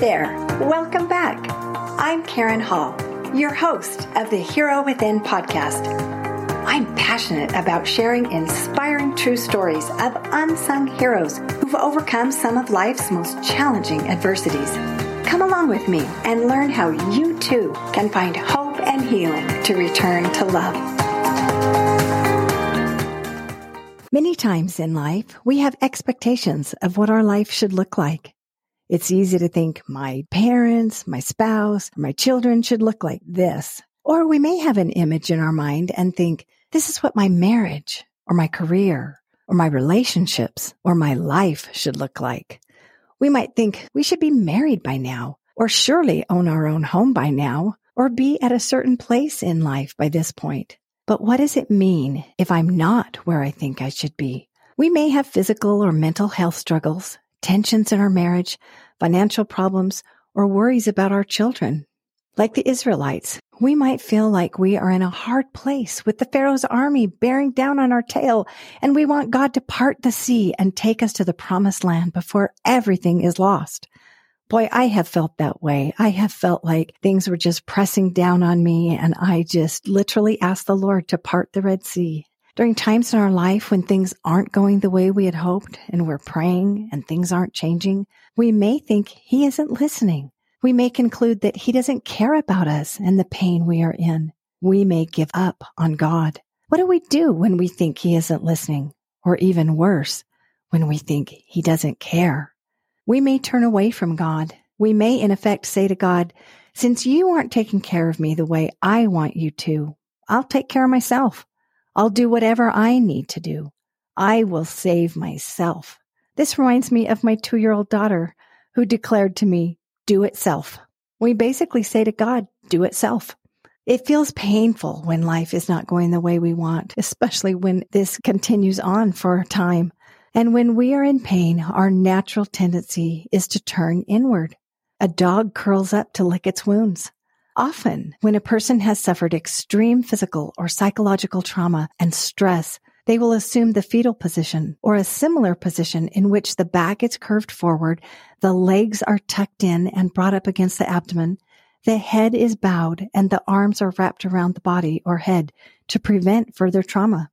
there, welcome back. I'm Karen Hall, your host of the Hero Within podcast. I'm passionate about sharing inspiring true stories of unsung heroes who've overcome some of life's most challenging adversities. Come along with me and learn how you too can find hope and healing to return to love. Many times in life, we have expectations of what our life should look like. It's easy to think my parents, my spouse, my children should look like this. Or we may have an image in our mind and think, this is what my marriage or my career or my relationships or my life should look like. We might think we should be married by now or surely own our own home by now or be at a certain place in life by this point. But what does it mean if I'm not where I think I should be? We may have physical or mental health struggles, tensions in our marriage, financial problems, or worries about our children. Like the Israelites, we might feel like we are in a hard place with the Pharaoh's army bearing down on our tail, and we want God to part the sea and take us to the promised land before everything is lost. Boy, I have felt that way. I have felt like things were just pressing down on me, and I just literally asked the Lord to part the Red Sea. During times in our life when things aren't going the way we had hoped and we're praying and things aren't changing, we may think he isn't listening. We may conclude that he doesn't care about us and the pain we are in. We may give up on God. What do we do when we think he isn't listening? Or even worse, when we think he doesn't care? We may turn away from God. We may in effect say to God, since you aren't taking care of me the way I want you to, I'll take care of myself. I'll do whatever I need to do. I will save myself. This reminds me of my two year old daughter who declared to me, do it self. We basically say to God, do it self. It feels painful when life is not going the way we want, especially when this continues on for a time. And when we are in pain, our natural tendency is to turn inward. A dog curls up to lick its wounds. Often, when a person has suffered extreme physical or psychological trauma and stress, they will assume the fetal position or a similar position in which the back is curved forward, the legs are tucked in and brought up against the abdomen, the head is bowed, and the arms are wrapped around the body or head to prevent further trauma.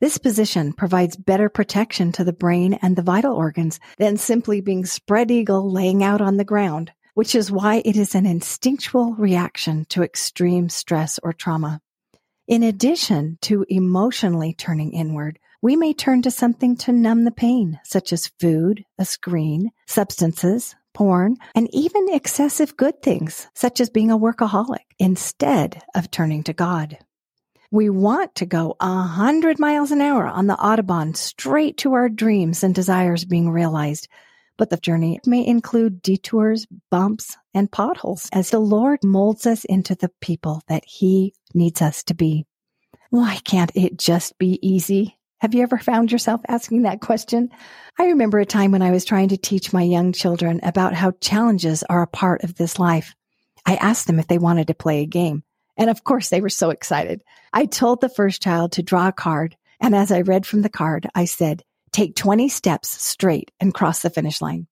This position provides better protection to the brain and the vital organs than simply being spread eagle laying out on the ground which is why it is an instinctual reaction to extreme stress or trauma. In addition to emotionally turning inward, we may turn to something to numb the pain, such as food, a screen, substances, porn, and even excessive good things, such as being a workaholic, instead of turning to God. We want to go a hundred miles an hour on the Autobahn straight to our dreams and desires being realized, but the journey may include detours, bumps, and potholes as the Lord molds us into the people that He needs us to be. Why can't it just be easy? Have you ever found yourself asking that question? I remember a time when I was trying to teach my young children about how challenges are a part of this life. I asked them if they wanted to play a game. And of course, they were so excited. I told the first child to draw a card. And as I read from the card, I said, take 20 steps straight and cross the finish line.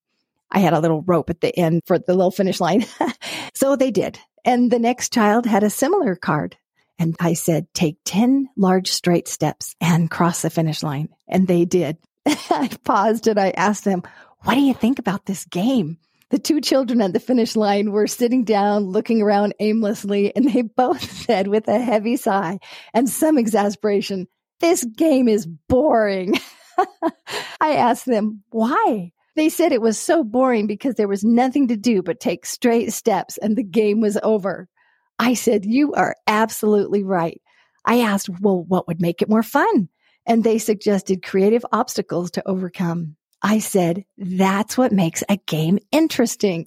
I had a little rope at the end for the little finish line. so they did. And the next child had a similar card. And I said, take 10 large straight steps and cross the finish line. And they did. I paused and I asked them, what do you think about this game? The two children at the finish line were sitting down, looking around aimlessly, and they both said with a heavy sigh and some exasperation, this game is boring. I asked them why. They said it was so boring because there was nothing to do but take straight steps and the game was over. I said, You are absolutely right. I asked, Well, what would make it more fun? And they suggested creative obstacles to overcome. I said, That's what makes a game interesting.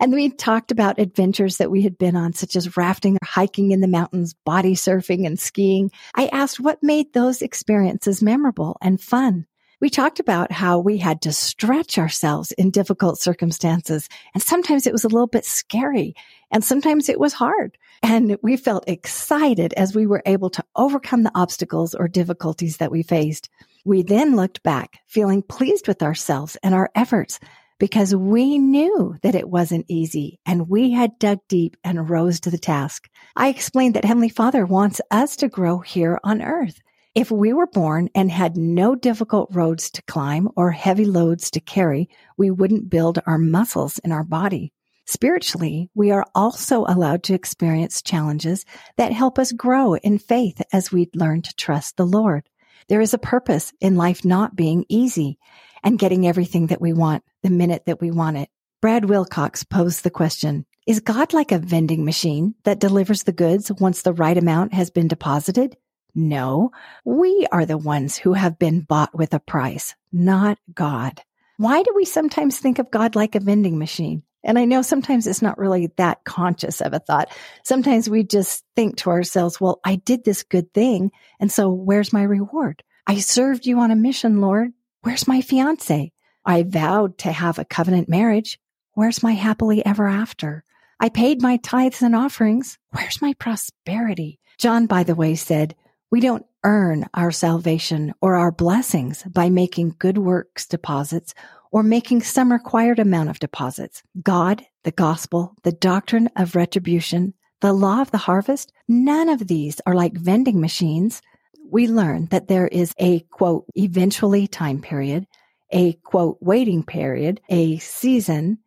And we talked about adventures that we had been on, such as rafting or hiking in the mountains, body surfing and skiing. I asked what made those experiences memorable and fun. We talked about how we had to stretch ourselves in difficult circumstances. And sometimes it was a little bit scary and sometimes it was hard. And we felt excited as we were able to overcome the obstacles or difficulties that we faced. We then looked back, feeling pleased with ourselves and our efforts because we knew that it wasn't easy and we had dug deep and rose to the task. I explained that Heavenly Father wants us to grow here on earth. If we were born and had no difficult roads to climb or heavy loads to carry, we wouldn't build our muscles in our body. Spiritually, we are also allowed to experience challenges that help us grow in faith as we learn to trust the Lord. There is a purpose in life not being easy and getting everything that we want the minute that we want it. Brad Wilcox posed the question, is God like a vending machine that delivers the goods once the right amount has been deposited? No, we are the ones who have been bought with a price, not God. Why do we sometimes think of God like a vending machine? And I know sometimes it's not really that conscious of a thought. Sometimes we just think to ourselves, well, I did this good thing. And so where's my reward? I served you on a mission, Lord. Where's my fiance? I vowed to have a covenant marriage. Where's my happily ever after? I paid my tithes and offerings. Where's my prosperity? John Bytheway, said, we don't earn our salvation or our blessings by making good works deposits or making some required amount of deposits. God, the gospel, the doctrine of retribution, the law of the harvest, none of these are like vending machines. We learn that there is a quote, eventually time period, a quote, waiting period, a season,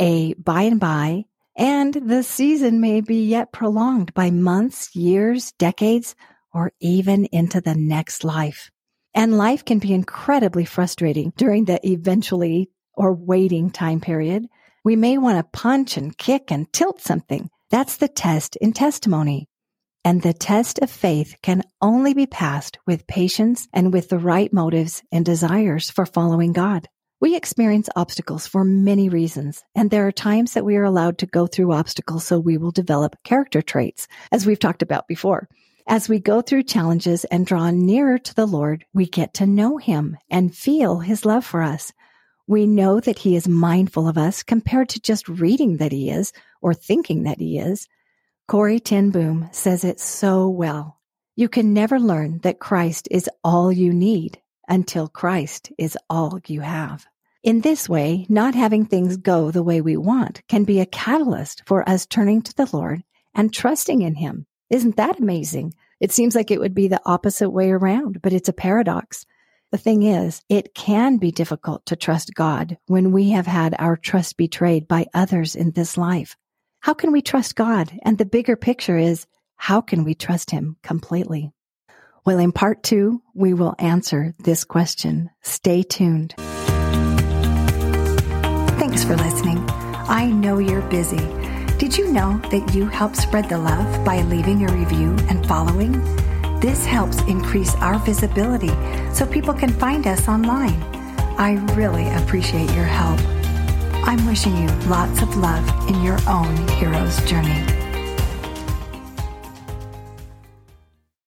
a by and by, and the season may be yet prolonged by months, years, decades, or even into the next life. And life can be incredibly frustrating during the eventually or waiting time period. We may want to punch and kick and tilt something. That's the test in testimony. And the test of faith can only be passed with patience and with the right motives and desires for following God. We experience obstacles for many reasons, and there are times that we are allowed to go through obstacles so we will develop character traits, as we've talked about before. As we go through challenges and draw nearer to the Lord, we get to know Him and feel His love for us. We know that He is mindful of us compared to just reading that He is or thinking that He is. Corrie ten Boom says it so well. You can never learn that Christ is all you need until Christ is all you have. In this way, not having things go the way we want can be a catalyst for us turning to the Lord and trusting in Him. Isn't that amazing? It seems like it would be the opposite way around, but it's a paradox. The thing is, it can be difficult to trust God when we have had our trust betrayed by others in this life. How can we trust God? And the bigger picture is, how can we trust Him completely? Well, in part two, we will answer this question. Stay tuned. Thanks for listening. I know you're busy. Did you know that you help spread the love by leaving a review and following? This helps increase our visibility so people can find us online. I really appreciate your help. I'm wishing you lots of love in your own hero's journey.